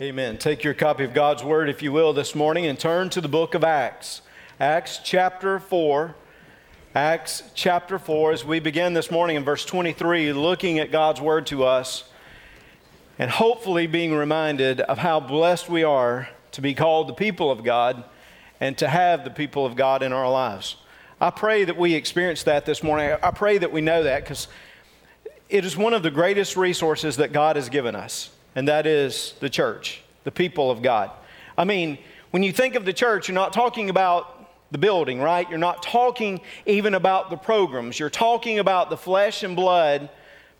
Amen. Take your copy of God's Word, if you will, this morning and turn to the book of Acts. Acts chapter 4. Acts chapter 4, as we begin this morning in verse 23, looking at God's Word to us and hopefully being reminded of how blessed we are to be called the people of God and to have the people of God in our lives. I pray that we experience that this morning. I pray that we know that because it is one of the greatest resources that God has given us and that is the church, the people of God. I mean, when you think of the church, you're not talking about the building, right? You're not talking even about the programs. You're talking about the flesh and blood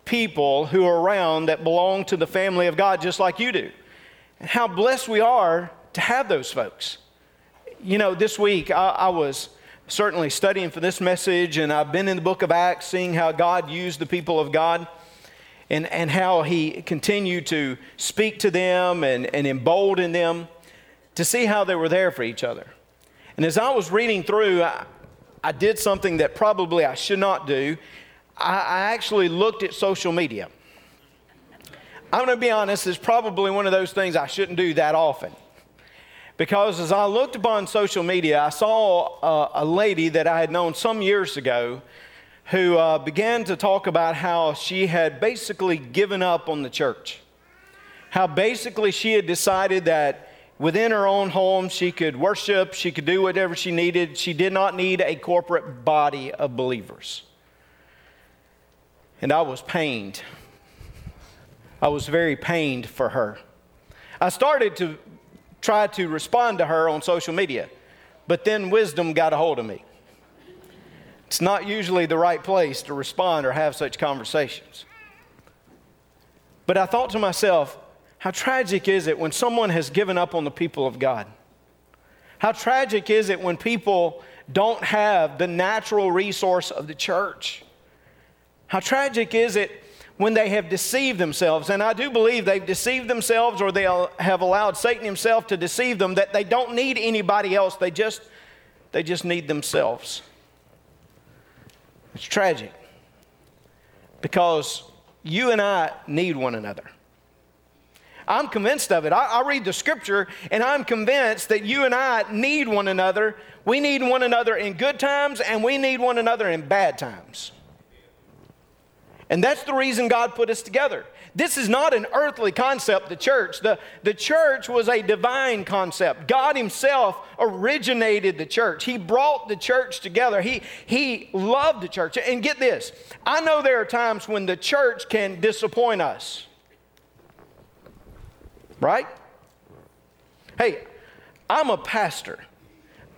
people who are around that belong to the family of God just like you do. And how blessed we are to have those folks. You know, this week I, I was certainly studying for this message, and I've been in the book of Acts seeing how God used the people of God and, and how he continued to speak to them and, and embolden them to see how they were there for each other. And as I was reading through, I, I did something that probably I should not do. I, I actually looked at social media. I'm going to be honest, it's probably one of those things I shouldn't do that often. Because as I looked upon social media, I saw a, a lady that I had known some years ago who uh, began to talk about how she had basically given up on the church. How basically she had decided that within her own home she could worship, she could do whatever she needed. She did not need a corporate body of believers. And I was pained. I was very pained for her. I started to try to respond to her on social media, but then wisdom got a hold of me. It's not usually the right place to respond or have such conversations. But I thought to myself, how tragic is it when someone has given up on the people of God? How tragic is it when people don't have the natural resource of the church? How tragic is it when they have deceived themselves? And I do believe they've deceived themselves or they have allowed Satan himself to deceive them that they don't need anybody else, they just, they just need themselves. It's tragic because you and I need one another. I'm convinced of it. I, I, read the scripture and I'm convinced that you and I need one another. We need one another in good times and we need one another in bad times. And that's the reason God put us together. This is not an earthly concept, the church. The, the church was a divine concept. God Himself originated the church. He brought the church together. He, he loved the church. And get this I know there are times when the church can disappoint us. Right? Hey, I'm a pastor.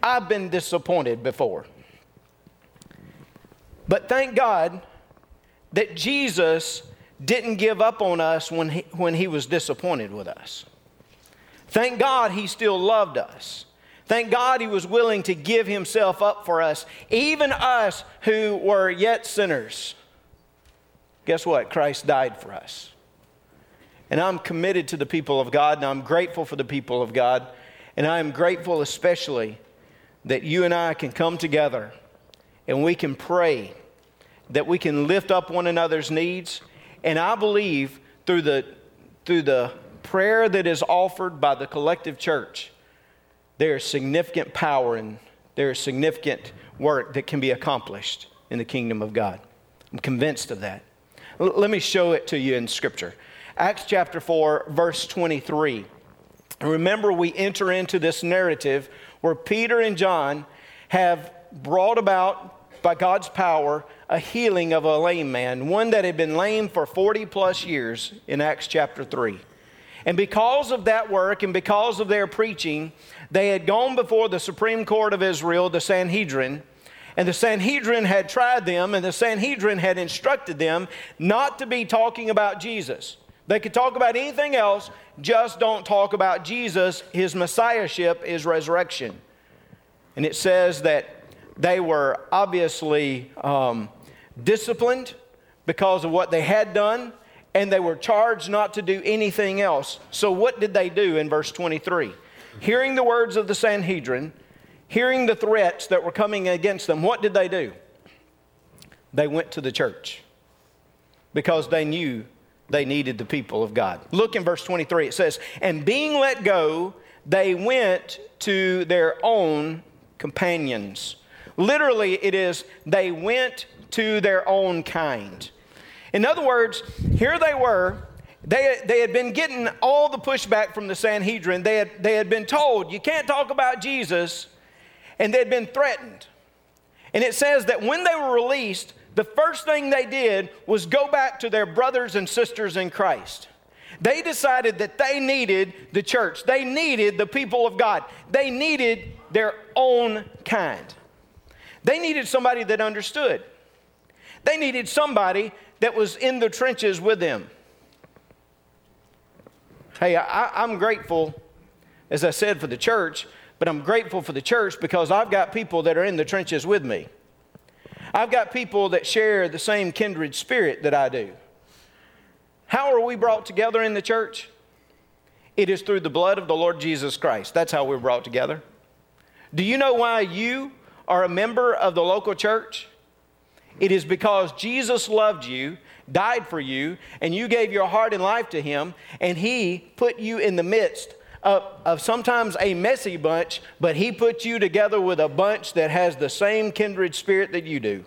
I've been disappointed before. But thank God that Jesus didn't give up on us when he, when he was disappointed with us. Thank God he still loved us. Thank God he was willing to give himself up for us, even us who were yet sinners. Guess what? Christ died for us. And I'm committed to the people of God, and I'm grateful for the people of God. And I am grateful especially that you and I can come together and we can pray, that we can lift up one another's needs and I believe through the, through the prayer that is offered by the collective church, there is significant power and there is significant work that can be accomplished in the kingdom of God. I'm convinced of that. L- let me show it to you in Scripture. Acts chapter 4, verse 23. Remember, we enter into this narrative where Peter and John have brought about by God's power, a healing of a lame man, one that had been lame for 40 plus years in Acts chapter 3. And because of that work and because of their preaching, they had gone before the Supreme Court of Israel, the Sanhedrin, and the Sanhedrin had tried them, and the Sanhedrin had instructed them not to be talking about Jesus. They could talk about anything else, just don't talk about Jesus, his messiahship, his resurrection. And it says that they were obviously um, disciplined because of what they had done, and they were charged not to do anything else. So, what did they do in verse 23? Hearing the words of the Sanhedrin, hearing the threats that were coming against them, what did they do? They went to the church because they knew they needed the people of God. Look in verse 23. It says, And being let go, they went to their own companions. Literally, it is, they went to their own kind. In other words, here they were. They, they had been getting all the pushback from the Sanhedrin. They had, they had been told, you can't talk about Jesus, and they had been threatened. And it says that when they were released, the first thing they did was go back to their brothers and sisters in Christ. They decided that they needed the church, they needed the people of God, they needed their own kind. They needed somebody that understood, they needed somebody that was in the trenches with them. Hey, I, am grateful, as I said, for the church, but I'm grateful for the church because I've got people that are in the trenches with me. I've got people that share the same kindred spirit that I do. How are we brought together in the church? It is through the blood of the Lord Jesus Christ. That's how we're brought together. Do you know why you are a member of the local church? It is because Jesus loved you, died for you, and you gave your heart and life to Him, and He put you in the midst of, of sometimes a messy bunch, but He put you together with a bunch that has the same kindred spirit that you do.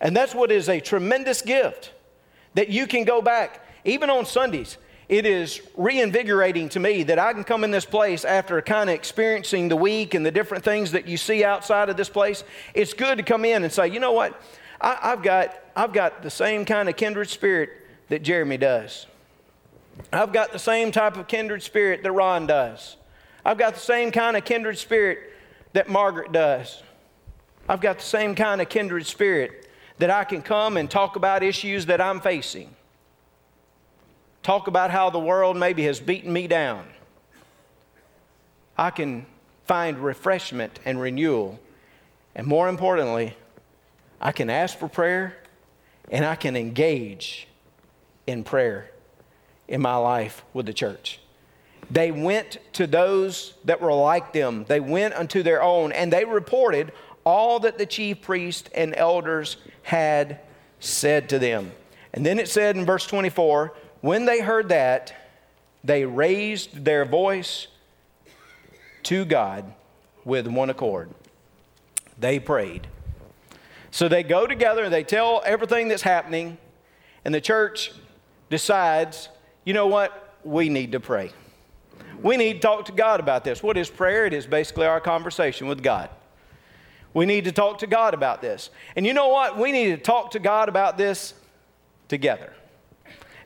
And that's what is a tremendous gift that you can go back, even on Sundays. It is reinvigorating to me that I can come in this place after kind of experiencing the week and the different things that you see outside of this place. It's good to come in and say, you know what? I, have got, I've got the same kind of kindred spirit that Jeremy does. I've got the same type of kindred spirit that Ron does. I've got the same kind of kindred spirit that Margaret does. I've got the same kind of kindred spirit that I can come and talk about issues that I'm facing. Talk about how the world maybe has beaten me down. I can find refreshment and renewal. And more importantly, I can ask for prayer and I can engage in prayer in my life with the church. They went to those that were like them, they went unto their own, and they reported all that the chief priests and elders had said to them. And then it said in verse 24 when they heard that, they raised their voice to God with one accord. They prayed. So they go together and they tell everything that's happening, and the church decides you know what? We need to pray. We need to talk to God about this. What is prayer? It is basically our conversation with God. We need to talk to God about this. And you know what? We need to talk to God about this together.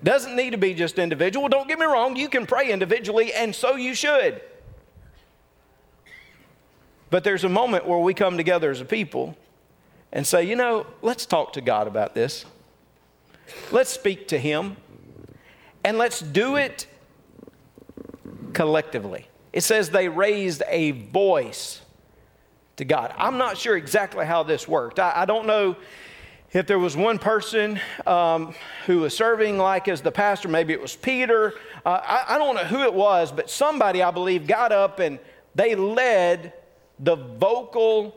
Doesn't need to be just individual. Don't get me wrong, you can pray individually, and so you should. But there's a moment where we come together as a people and say, you know, let's talk to God about this. Let's speak to Him and let's do it collectively. It says they raised a voice to God. I'm not sure exactly how this worked. I, I don't know if there was one person um, who was serving like as the pastor, maybe it was Peter. Uh, I, I don't know who it was, but somebody, I believe, got up and they led the vocal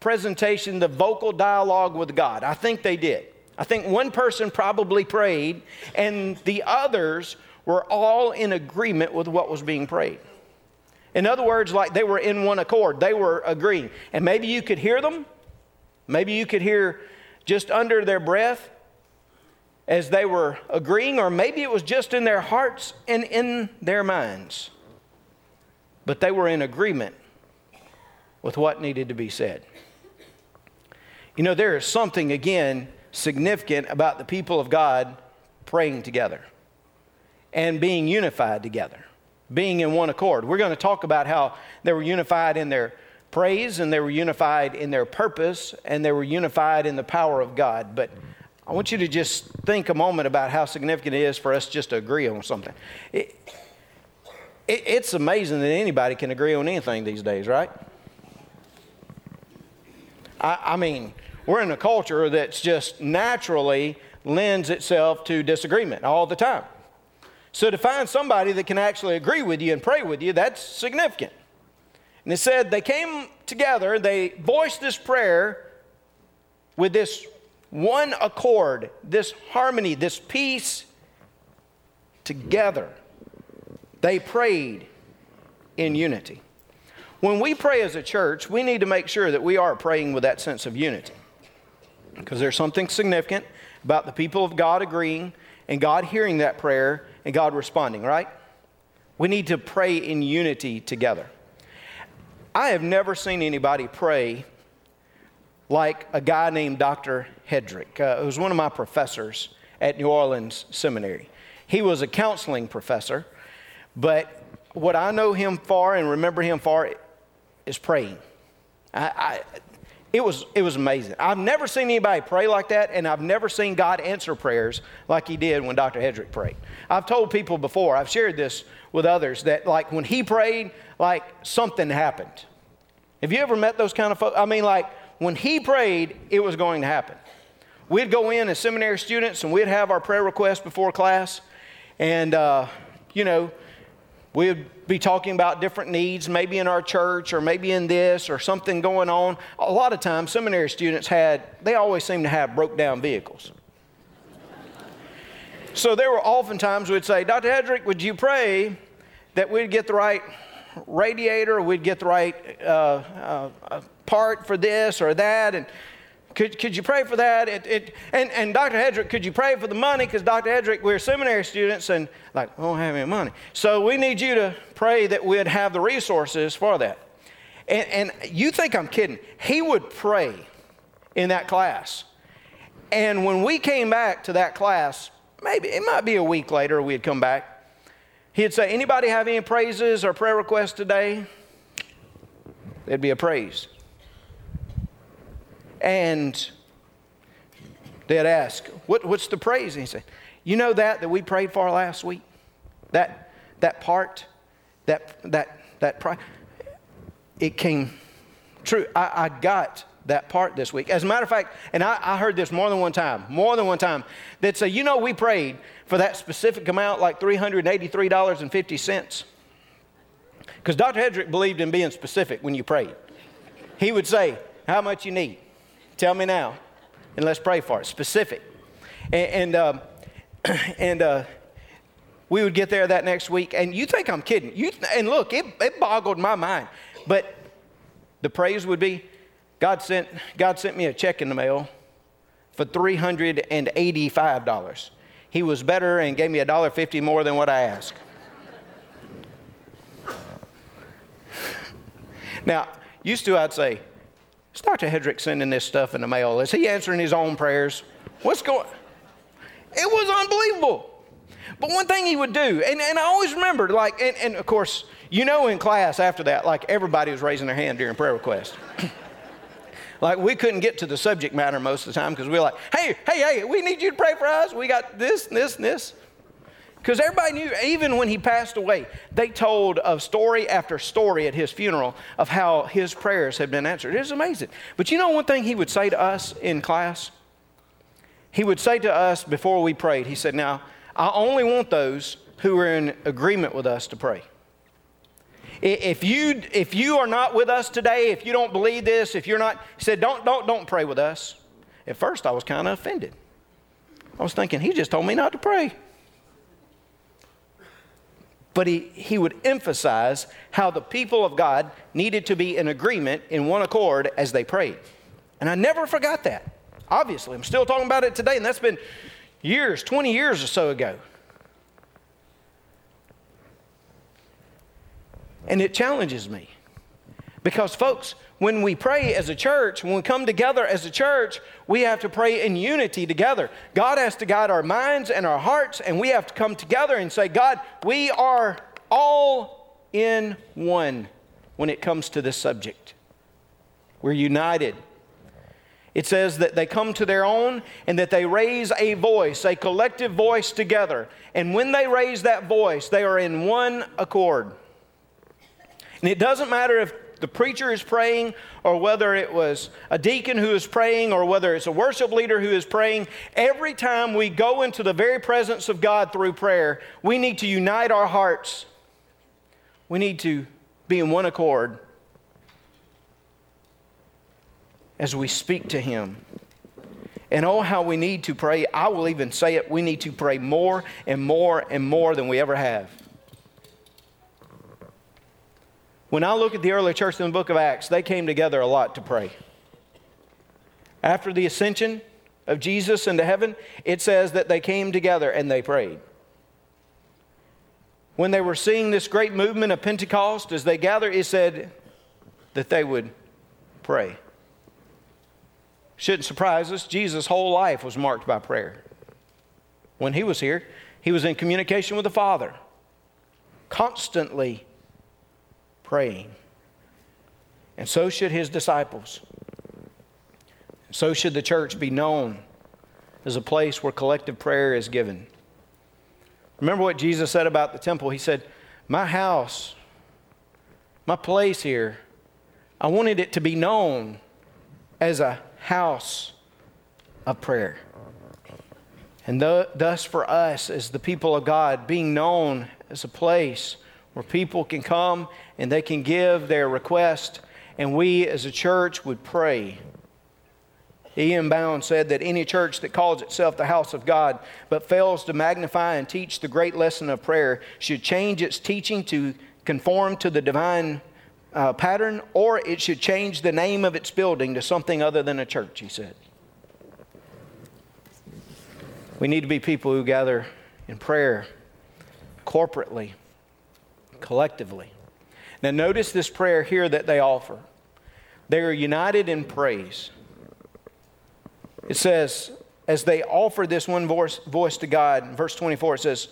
presentation, the vocal dialogue with God. I think they did. I think one person probably prayed, and the others were all in agreement with what was being prayed. In other words, like they were in one accord, they were agreeing. And maybe you could hear them, maybe you could hear just under their breath as they were agreeing, or maybe it was just in their hearts and in their minds. But they were in agreement with what needed to be said. You know, there is something, again, significant about the people of God praying together and being unified together, being in one accord. We're going to talk about how they were unified in their praise and they were unified in their purpose and they were unified in the power of God. But I want you to just think a moment about how significant it is for us just to agree on something. It, it, it's amazing that anybody can agree on anything these days, right? I, I mean, we're in a culture that's just naturally lends itself to disagreement all the time. So to find somebody that can actually agree with you and pray with you, that's significant. And it said they came together, they voiced this prayer with this one accord, this harmony, this peace together. They prayed in unity. When we pray as a church, we need to make sure that we are praying with that sense of unity. Because there's something significant about the people of God agreeing and God hearing that prayer and God responding, right? We need to pray in unity together. I have never seen anybody pray like a guy named Dr. Hedrick, uh, who was one of my professors at New Orleans Seminary. He was a counseling professor, but what I know him for and remember him for is praying. I, I, it, was, it was amazing. I've never seen anybody pray like that, and I've never seen God answer prayers like he did when Dr. Hedrick prayed. I've told people before, I've shared this with others, that like when he prayed, like something happened. Have you ever met those kind of folks? I mean, like when he prayed, it was going to happen. We'd go in as seminary students and we'd have our prayer requests before class. And, uh, you know, we'd be talking about different needs, maybe in our church or maybe in this or something going on. A lot of times, seminary students had, they always seem to have broke down vehicles. So there were oftentimes we'd say, Dr. Hedrick, would you pray that we'd get the right radiator, we'd get the right uh, uh, part for this or that, and could, could you pray for that? It, it, and, and Dr. Hedrick, could you pray for the money? Because Dr. Hedrick, we're seminary students and like, I don't have any money. So we need you to pray that we'd have the resources for that. And, and you think I'm kidding. He would pray in that class. And when we came back to that class, maybe it might be a week later, we'd come back. He'd say, Anybody have any praises or prayer requests today? There'd be a praise. And they'd ask, what, What's the praise? And he said, You know that that we prayed for last week? That, that part, that, that, that, pri- it came true. I, I got that part this week. As a matter of fact, and I, I, heard this more than one time, more than one time, that say, you know, we prayed for that specific amount, like $383.50. Because Dr. Hedrick believed in being specific when you prayed. He would say, How much you need? Tell me now, and let's pray for it. Specific. And, and, um, and uh, we would get there that next week, and you think I'm kidding. You, and look, it, it boggled my mind. But the praise would be, God sent, God sent me a check in the mail for $385. He was better and gave me $1.50 more than what I asked. now, used to I'd say, is Dr. Hedrick sending this stuff in the mail? Is he answering his own prayers? What's going It was unbelievable. But one thing he would do, and, and I always remembered, like, and, and of course, you know in class after that, like everybody was raising their hand during prayer request. Like we couldn't get to the subject matter most of the time because we were like, hey, hey, hey, we need you to pray for us. We got this, this, and this. Because everybody knew, even when he passed away, they told of story after story at his funeral of how his prayers had been answered. It was amazing. But you know one thing he would say to us in class? He would say to us before we prayed, he said, Now, I only want those who are in agreement with us to pray. If you, if you are not with us today, if you don't believe this, if you're not, he said, don't, don't, don't pray with us. At first, I was kind of offended. I was thinking, he just told me not to pray. But he, he would emphasize how the people of God needed to be in agreement, in one accord, as they prayed. And I never forgot that. Obviously, I'm still talking about it today, and that's been years, 20 years or so ago. And it challenges me. Because, folks, when we pray as a church, when we come together as a church, we have to pray in unity together. God has to guide our minds and our hearts, and we have to come together and say, God, we are all in one when it comes to this subject. We're united. It says that they come to their own and that they raise a voice, a collective voice together. And when they raise that voice, they are in one accord. And it doesn't matter if the preacher is praying or whether it was a deacon who is praying or whether it's a worship leader who is praying, every time we go into the very presence of God through prayer, we need to unite our hearts. We need to be in one accord as we speak to Him. And oh, how we need to pray. I will even say it we need to pray more and more and more than we ever have. When I look at the early church in the book of Acts, they came together a lot to pray. After the ascension of Jesus into heaven, it says that they came together and they prayed. When they were seeing this great movement of Pentecost, as they gathered, it said that they would pray. Shouldn't surprise us, Jesus' whole life was marked by prayer. When he was here, he was in communication with the Father, constantly praying. And so should his disciples. So should the church be known as a place where collective prayer is given. Remember what Jesus said about the temple? He said, My house, my place here, I wanted it to be known as a house of prayer. And thus, for us, as the people of God, being known as a place where people can come and they can give their request, and we as a church would pray. E.M. Bounds said that any church that calls itself the house of God but fails to magnify and teach the great lesson of prayer should change its teaching to conform to the divine uh, pattern, or it should change the name of its building to something other than a church, he said. We need to be people who gather in prayer corporately, collectively. Now, notice this prayer here that they offer. They are united in praise. It says, as they offer this one voice, voice to God, verse 24, it says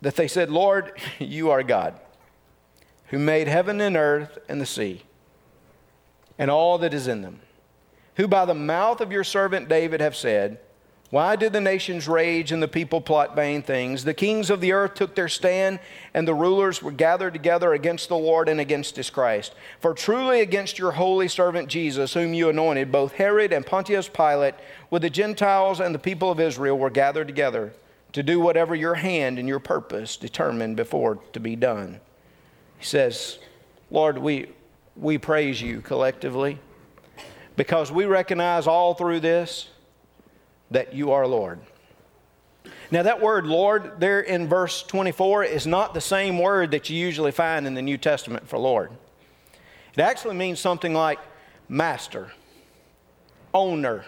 that they said, Lord, you are God who made heaven and earth and the sea and all that is in them, who by the mouth of your servant David have said, Why did the nations rage and the people plot vain things? The kings of the earth took their stand, and the rulers were gathered together against the Lord and against his Christ. For truly against your holy servant Jesus, whom you anointed, both Herod and Pontius Pilate, with the Gentiles and the people of Israel, were gathered together to do whatever your hand and your purpose determined before to be done. He says, Lord, we, we praise you collectively because we recognize all through this that you are Lord. Now, that word Lord there in verse 24 is not the same word that you usually find in the New Testament for Lord. It actually means something like master, owner,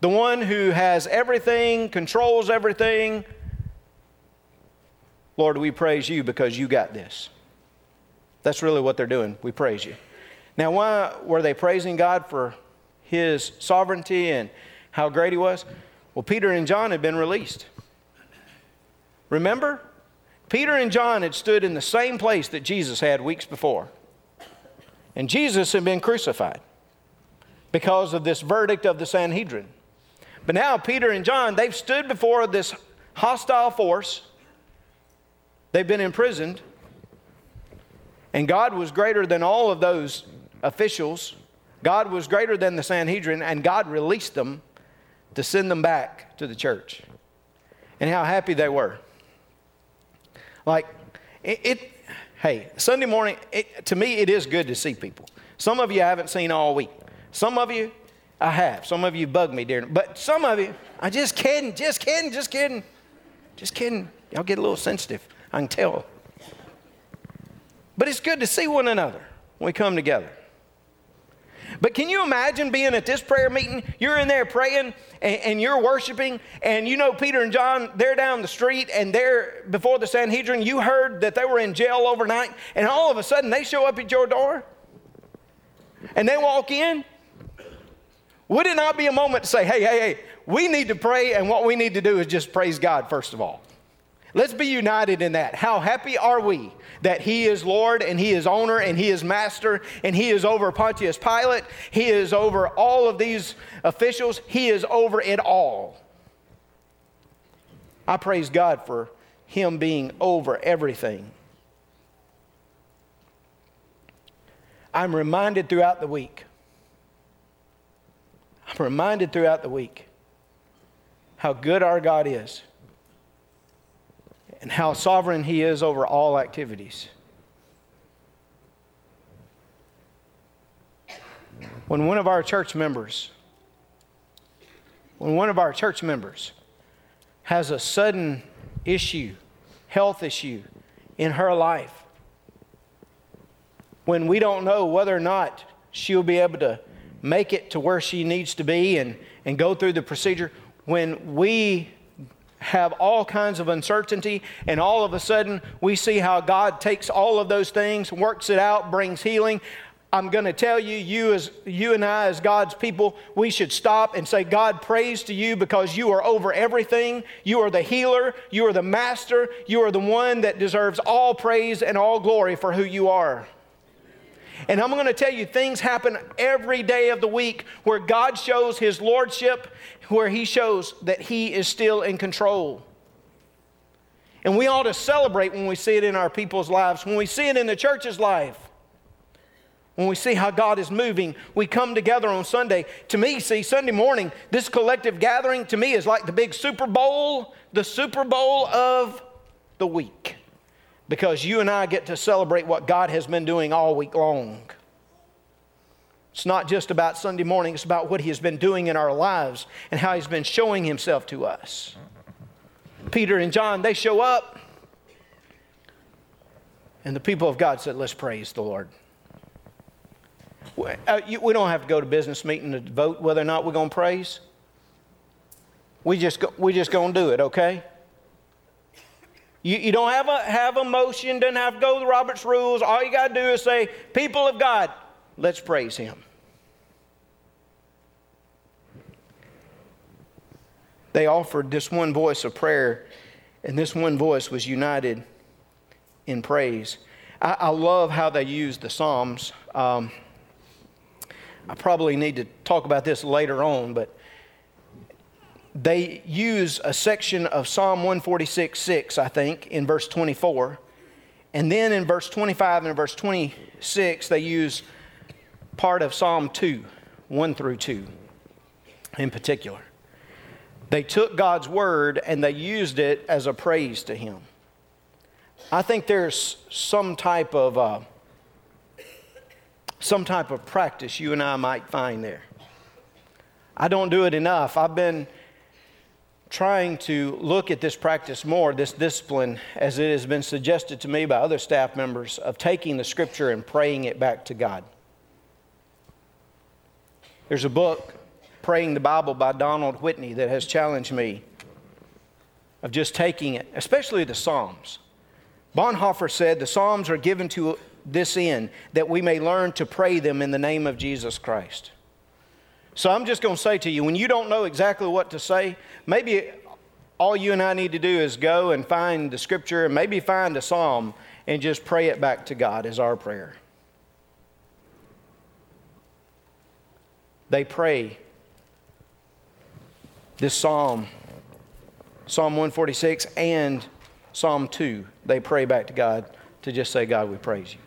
the one who has everything, controls everything. Lord, we praise you because you got this. That's really what they're doing. We praise you. Now, why were they praising God for his sovereignty and how great he was? Well, Peter and John had been released. Remember? Peter and John had stood in the same place that Jesus had weeks before. And Jesus had been crucified because of this verdict of the Sanhedrin. But now, Peter and John, they've stood before this hostile force. They've been imprisoned. And God was greater than all of those officials. God was greater than the Sanhedrin, and God released them to send them back to the church. And how happy they were. Like, it, it hey, Sunday morning, it, to me, it is good to see people. Some of you I haven't seen all week. Some of you I have. Some of you bug me, dear. But some of you, I just kidding, just kidding, just kidding, just kidding. Y'all get a little sensitive. I can tell. But it's good to see one another when we come together. But can you imagine being at this prayer meeting? You're in there praying and, and, you're worshiping, and you know Peter and John, they're down the street and they're before the Sanhedrin. You heard that they were in jail overnight, and all of a sudden they show up at your door and they walk in. Would it not be a moment to say, hey, hey, hey, we need to pray, and what we need to do is just praise God first of all? Let's be united in that. How happy are we that He is Lord and He is owner and He is master and He is over Pontius Pilate? He is over all of these officials. He is over it all. I praise God for Him being over everything. I'm reminded throughout the week. I'm reminded throughout the week how good our God is and how sovereign He is over all activities. When one of our church members when one of our church members has a sudden issue, health issue in her life, when we don't know whether or not she'll be able to make it to where she needs to be and, and go through the procedure, when we have all kinds of uncertainty, and all of a sudden we see how God takes all of those things, works it out, brings healing. I'm going to tell you, you as you and I as God's people, we should stop and say, God, praise to you because you are over everything. You are the healer, you are the master, you are the one that deserves all praise and all glory for who you are. And I'm going to tell you, things happen every day of the week where God shows His Lordship, where He shows that He is still in control. And we ought to celebrate when we see it in our people's lives, when we see it in the church's life. When we see how God is moving, we come together on Sunday. To me, see, Sunday morning, this collective gathering to me is like the big Super Bowl, the Super Bowl of the week because you and I get to celebrate what God has been doing all week long. It's not just about Sunday morning, it's about what He has been doing in our lives and how He's been showing Himself to us. Peter and John, they show up, and the people of God said, Let's praise the Lord. Uh, we don't have to go to business meeting to vote whether or not we're going to praise. We just, we just going to do it, okay? You, you don't have a, have a motion, doesn't have to go to Robert's rules. All you got to do is say, People of God, let's praise Him. They offered this one voice of prayer, and this one voice was united in praise. I, I love how they use the Psalms. Um, I probably need to talk about this later on, but they use a section of Psalm 146 6, I think, in verse 24. And then in verse 25 and verse 26, they use part of Psalm 2, 1 through 2 in particular. They took God's word and they used it as a praise to Him. I think there's some type of uh, some type of practice you and I might find there. I don't do it enough. I've been trying to look at this practice more, this discipline, as it has been suggested to me by other staff members, of taking the scripture and praying it back to God. There's a book, Praying the Bible by Donald Whitney, that has challenged me of just taking it, especially the Psalms. Bonhoeffer said the Psalms are given to this end that we may learn to pray them in the name of Jesus Christ. So I'm just going to say to you when you don't know exactly what to say, maybe all you and I need to do is go and find the scripture and maybe find a psalm and just pray it back to God as our prayer. They pray this psalm, Psalm 146 and Psalm 2. They pray back to God to just say, God, we praise you.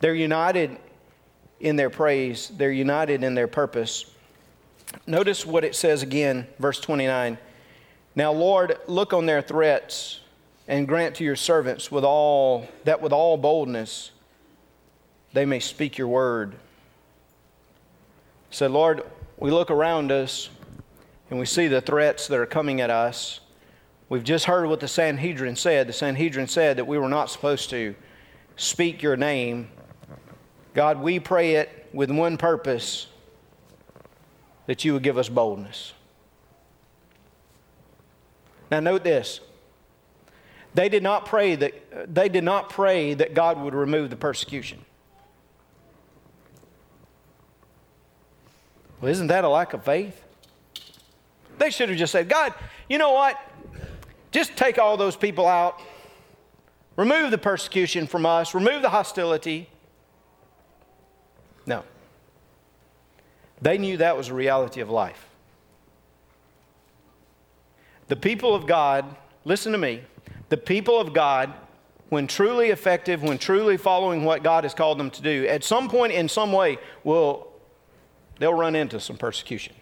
They're united in their praise, they're united in their purpose. Notice what it says again, verse 29. Now, Lord, look on their threats and grant to your servants with all that with all boldness they may speak your word. So, Lord, we look around us and we see the threats that are coming at us. We've just heard what the Sanhedrin said. The Sanhedrin said that we were not supposed to speak your name. God, we pray it with one purpose that you would give us boldness. Now note this. They did not pray that they did not pray that God would remove the persecution. Well, isn't that a lack of faith? They should have just said, God, you know what? Just take all those people out. Remove the persecution from us. Remove the hostility. No. They knew that was a reality of life. The people of God, listen to me, the people of God, when truly effective, when truly following what God has called them to do, at some point in some way will they'll run into some persecution.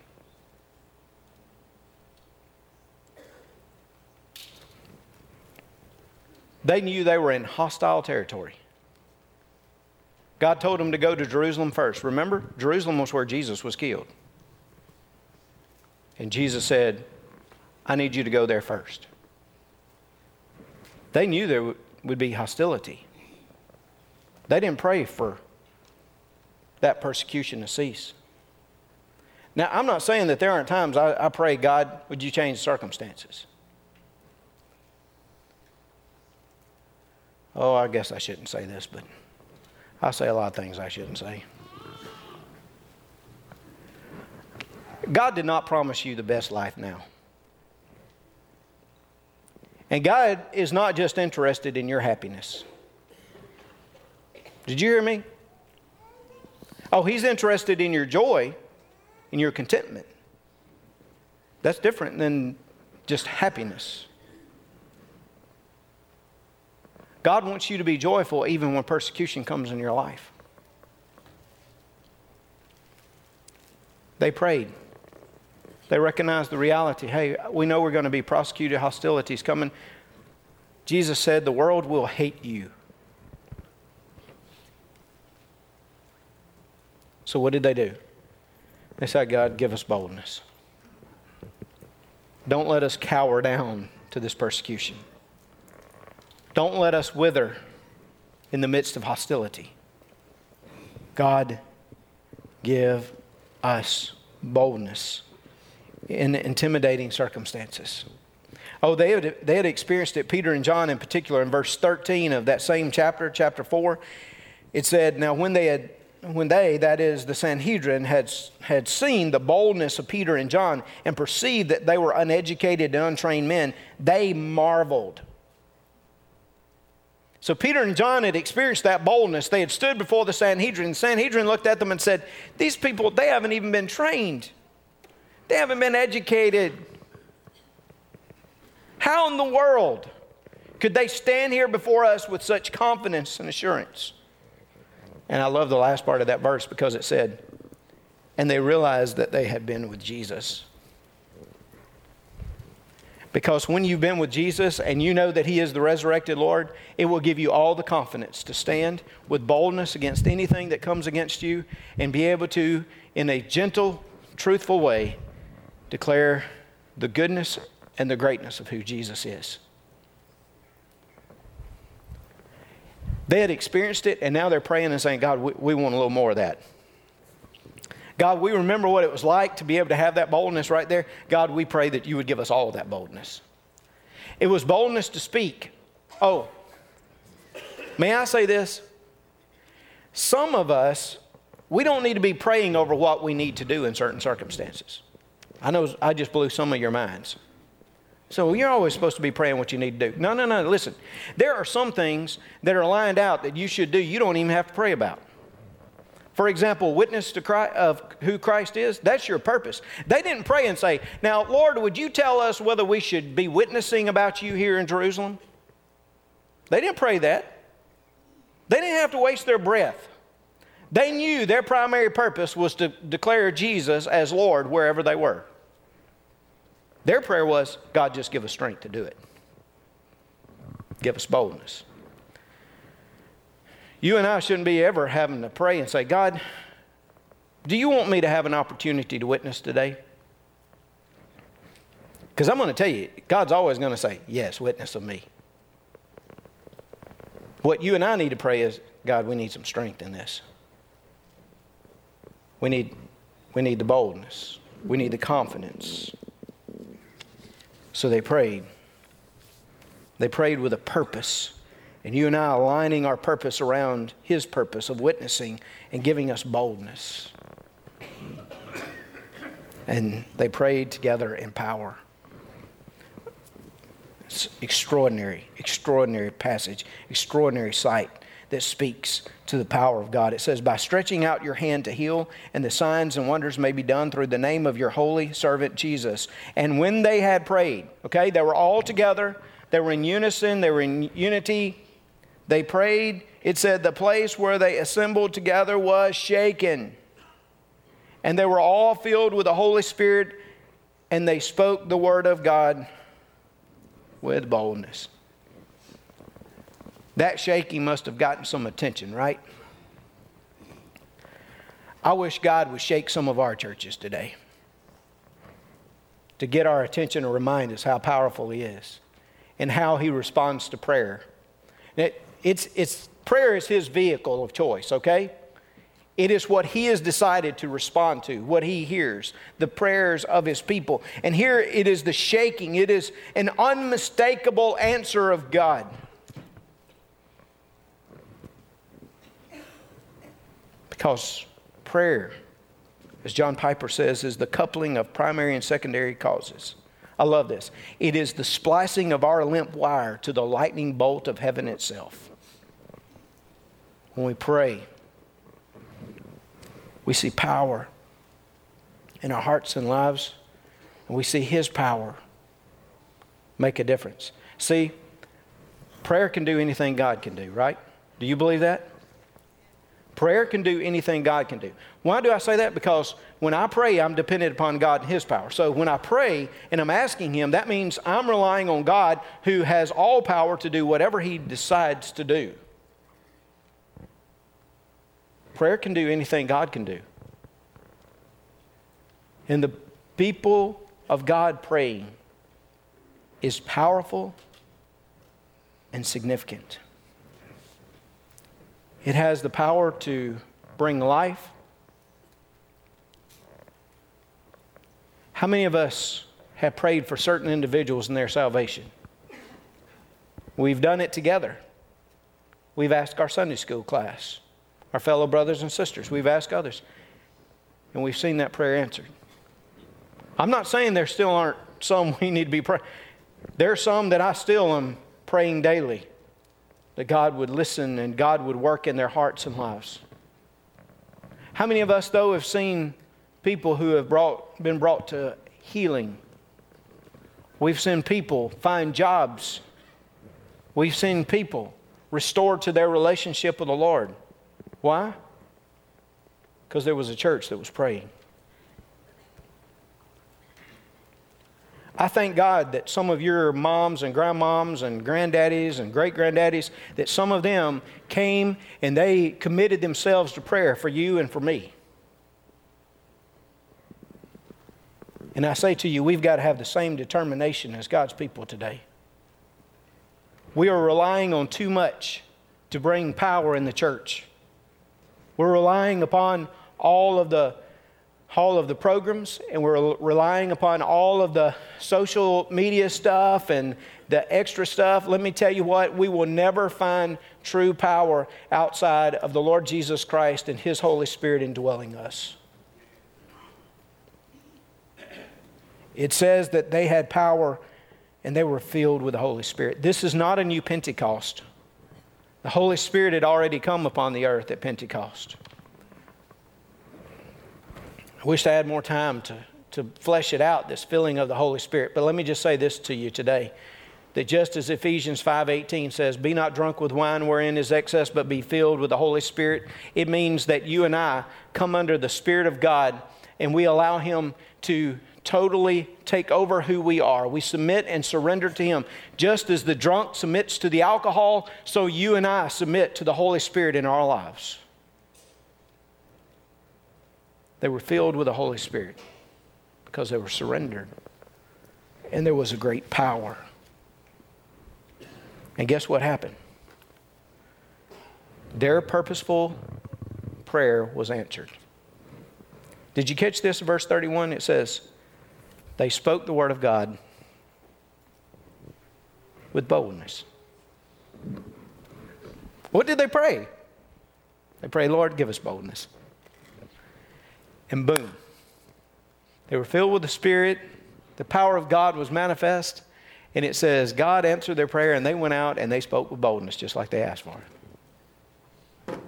They knew they were in hostile territory. God told them to go to Jerusalem first. Remember, Jerusalem was where Jesus was killed. And Jesus said, I need you to go there first. They knew there would be hostility. They didn't pray for that persecution to cease. Now, I'm not saying that there aren't times I, I pray, God, would you change circumstances? Oh, I guess I shouldn't say this, but I say a lot of things I shouldn't say. God did not promise you the best life now. And God is not just interested in your happiness. Did you hear me? Oh, He's interested in your joy, in your contentment. That's different than just happiness. God wants you to be joyful even when persecution comes in your life. They prayed. They recognized the reality. Hey, we know we're going to be prosecuted, hostilities coming. Jesus said, The world will hate you. So, what did they do? They said, God, give us boldness. Don't let us cower down to this persecution. Don't let us wither in the midst of hostility. God, give us boldness in intimidating circumstances. Oh, they had, they had experienced it, Peter and John in particular, in verse 13 of that same chapter, chapter 4. It said, Now when they had when they, that is the Sanhedrin, had, had seen the boldness of Peter and John and perceived that they were uneducated and untrained men, they marveled. So Peter and John had experienced that boldness. They had stood before the Sanhedrin. The Sanhedrin looked at them and said, These people, they haven't even been trained, they haven't been educated. How in the world could they stand here before us with such confidence and assurance? And I love the last part of that verse because it said, And they realized that they had been with Jesus. Because when you've been with Jesus and you know that He is the resurrected Lord, it will give you all the confidence to stand with boldness against anything that comes against you and be able to, in a gentle, truthful way, declare the goodness and the greatness of who Jesus is. They had experienced it, and now they're praying and saying, God, we, we want a little more of that. God, we remember what it was like to be able to have that boldness right there. God, we pray that you would give us all that boldness. It was boldness to speak. Oh, may I say this? Some of us, we don't need to be praying over what we need to do in certain circumstances. I know I just blew some of your minds. So you're always supposed to be praying what you need to do. No, no, no. Listen, there are some things that are lined out that you should do you don't even have to pray about. For example, witness to Christ, of who Christ is, that's your purpose. They didn't pray and say, Now, Lord, would you tell us whether we should be witnessing about you here in Jerusalem? They didn't pray that. They didn't have to waste their breath. They knew their primary purpose was to declare Jesus as Lord wherever they were. Their prayer was, God, just give us strength to do it. Give us boldness. You and I shouldn't be ever having to pray and say, God, do you want me to have an opportunity to witness today? Because I'm going to tell you, God's always going to say, Yes, witness of me. What you and I need to pray is, God, we need some strength in this. We need, we need the boldness. We need the confidence. So they prayed. They prayed with a purpose. And you and I aligning our purpose around His purpose of witnessing and giving us boldness. And they prayed together in power. It's extraordinary, extraordinary passage, extraordinary sight that speaks to the power of God. It says, By stretching out your hand to heal, and the signs and wonders may be done through the name of your holy servant Jesus. And when they had prayed, okay, they were all together, they were in unison, they were in unity, they prayed. It said, The place where they assembled together was shaken. And they were all filled with the Holy Spirit, and they spoke the word of God with boldness. That shaking must have gotten some attention, right? I wish God would shake some of our churches today. to get our attention and remind us how powerful He is and how He responds to prayer. It's, it's, prayer is His vehicle of choice, okay? It is what He has decided to respond to, what He hears, the prayers of His people. And here it is the shaking, it is an unmistakable answer of God. Because prayer as John Piper says, is the coupling of primary and secondary causes. I love this. It is the splicing of our limp wire to the lightning bolt of heaven itself. When we pray, we see power in our hearts and lives, and we see His power make a difference. See, prayer can do anything God can do, right? Do you believe that? Prayer can do anything God can do. Why do I say that? Because when I pray, I'm dependent upon God and His power. So when I pray and I'm asking Him, that means I'm relying on God who has all power to do whatever He decides to do. Prayer can do anything God can do. And the people of God praying is powerful and significant. It has the power to bring life. How many of us have prayed for certain individuals in their salvation? We've done it together. We've asked our Sunday school class, our fellow brothers and sisters. We've asked others. And we've seen that prayer answered. I'm not saying there still aren't some we need to be praying. There are some that I still am praying daily that God would listen and God would work in their hearts and lives. How many of us, though, have seen people who have brought, been brought to healing? We've seen people find jobs. We've seen people restored to their relationship with the Lord. Why? Because there was a church that was praying. I thank God that some of your moms and grandmoms and granddaddies and great granddaddies, that some of them came and they committed themselves to prayer for you and for me. And I say to you, we've got to have the same determination as God's people today. We are relying on too much to bring power in the church. We're relying upon all of the all of the programs and we're relying upon all of the social media stuff and the extra stuff, let me tell you what, we will never find true power outside of the Lord Jesus Christ and His Holy Spirit indwelling us. It says that they had power and they were filled with the Holy Spirit. This is not a new Pentecost. The Holy Spirit had already come upon the earth at Pentecost. I wish I had more time to, to flesh it out, this filling of the Holy Spirit. But let me just say this to you today. That just as Ephesians 5:18 says, "Be not drunk with wine wherein is excess, but be filled with the Holy Spirit," it means that you and I come under the Spirit of God and we allow him to totally take over who we are. We submit and surrender to Him. Just as the drunk submits to the alcohol, so you and I submit to the Holy Spirit in our lives. They were filled with the Holy Spirit because they were surrendered. And there was a great power. And guess what happened? Their purposeful prayer was answered. Did you catch this? Verse 31 it says, They spoke the word of God with boldness. What did they pray? They pray, Lord, give us boldness and boom. They were filled with the Spirit. The power of God was manifest. And it says, God answered their prayer, and they went out and they spoke with boldness, just like they asked for it.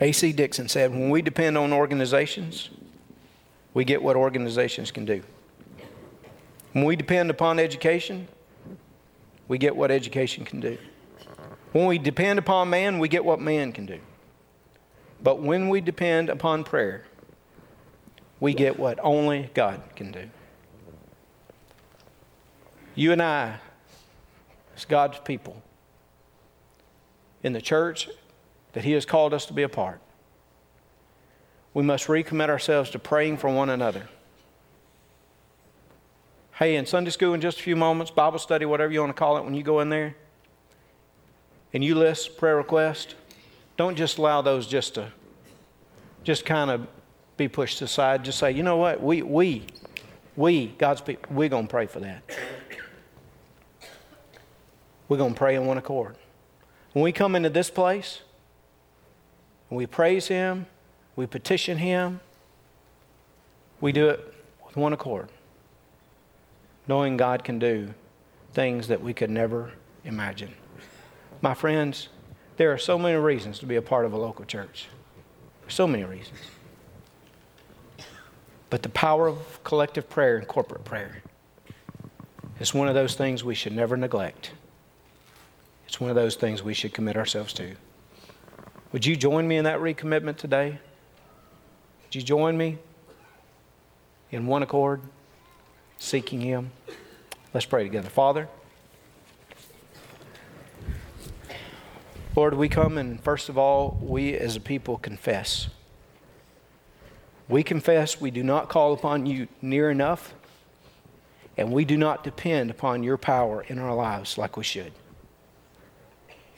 A.C. Dixon said, When we depend on organizations, we get what organizations can do. When we depend upon education, we get what education can do. When we depend upon man, we get what man can do. But when we depend upon prayer, we get what only God can do. You and I, as God's people, in the church that He has called us to be a part, we must recommit ourselves to praying for one another Hey, in Sunday school in just a few moments, Bible study, whatever you want to call it, when you go in there and you list prayer requests, don't just allow those just to just kind of be pushed aside. Just say, you know what? We, we, we, God's people, we're going to pray for that. We're going to pray in one accord. When we come into this place, we praise Him, we petition Him, we do it with one accord, knowing God can do things that we could never imagine. My friends, there are so many reasons to be a part of a local church. So many reasons. But the power of collective prayer and corporate prayer is one of those things we should never neglect. It's one of those things we should commit ourselves to. Would you join me in that recommitment today? Would you join me in one accord, seeking Him? Let's pray together. Father, Lord, we come and first of all, we as a people confess. We confess we do not call upon you near enough, and we do not depend upon your power in our lives like we should.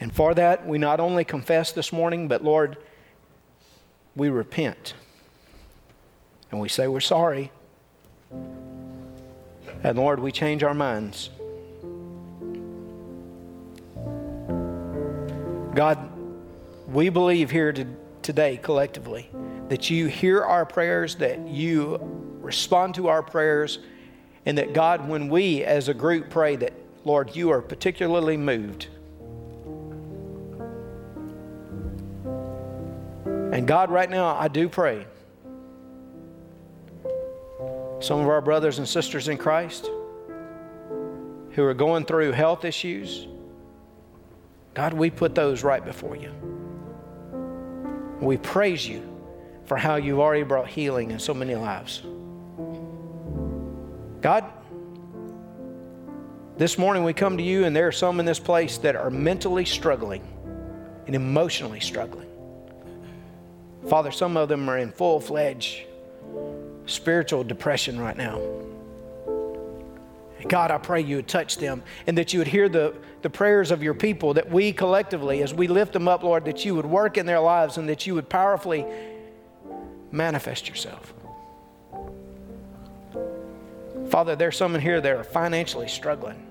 And for that, we not only confess this morning, but Lord, we repent. And we say we're sorry. And Lord, we change our minds. God, we believe here to, today collectively that you hear our prayers, that you respond to our prayers, and that God, when we as a group pray, that Lord, you are particularly moved. And God, right now, I do pray. Some of our brothers and sisters in Christ who are going through health issues, God, we put those right before you. We praise you for how you've already brought healing in so many lives. God, this morning we come to you, and there are some in this place that are mentally struggling and emotionally struggling. Father, some of them are in full fledged spiritual depression right now. God, I pray you would touch them and that you would hear the, the prayers of your people, that we collectively, as we lift them up, Lord, that you would work in their lives and that you would powerfully manifest yourself. Father, there's some in here that are financially struggling.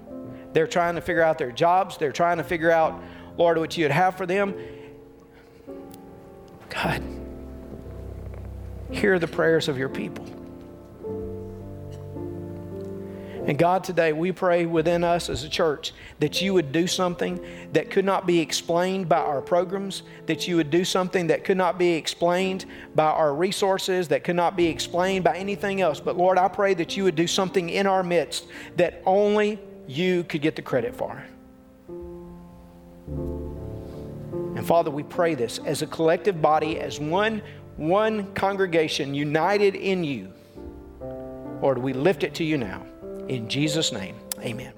They're trying to figure out their jobs, they're trying to figure out, Lord, what you'd have for them. God, hear the prayers of your people. And God, today we pray within us as a church that you would do something that could not be explained by our programs, that you would do something that could not be explained by our resources, that could not be explained by anything else. But Lord, I pray that you would do something in our midst that only you could get the credit for. And Father, we pray this as a collective body, as one, one congregation united in you. Lord, we lift it to you now. In Jesus' name, amen.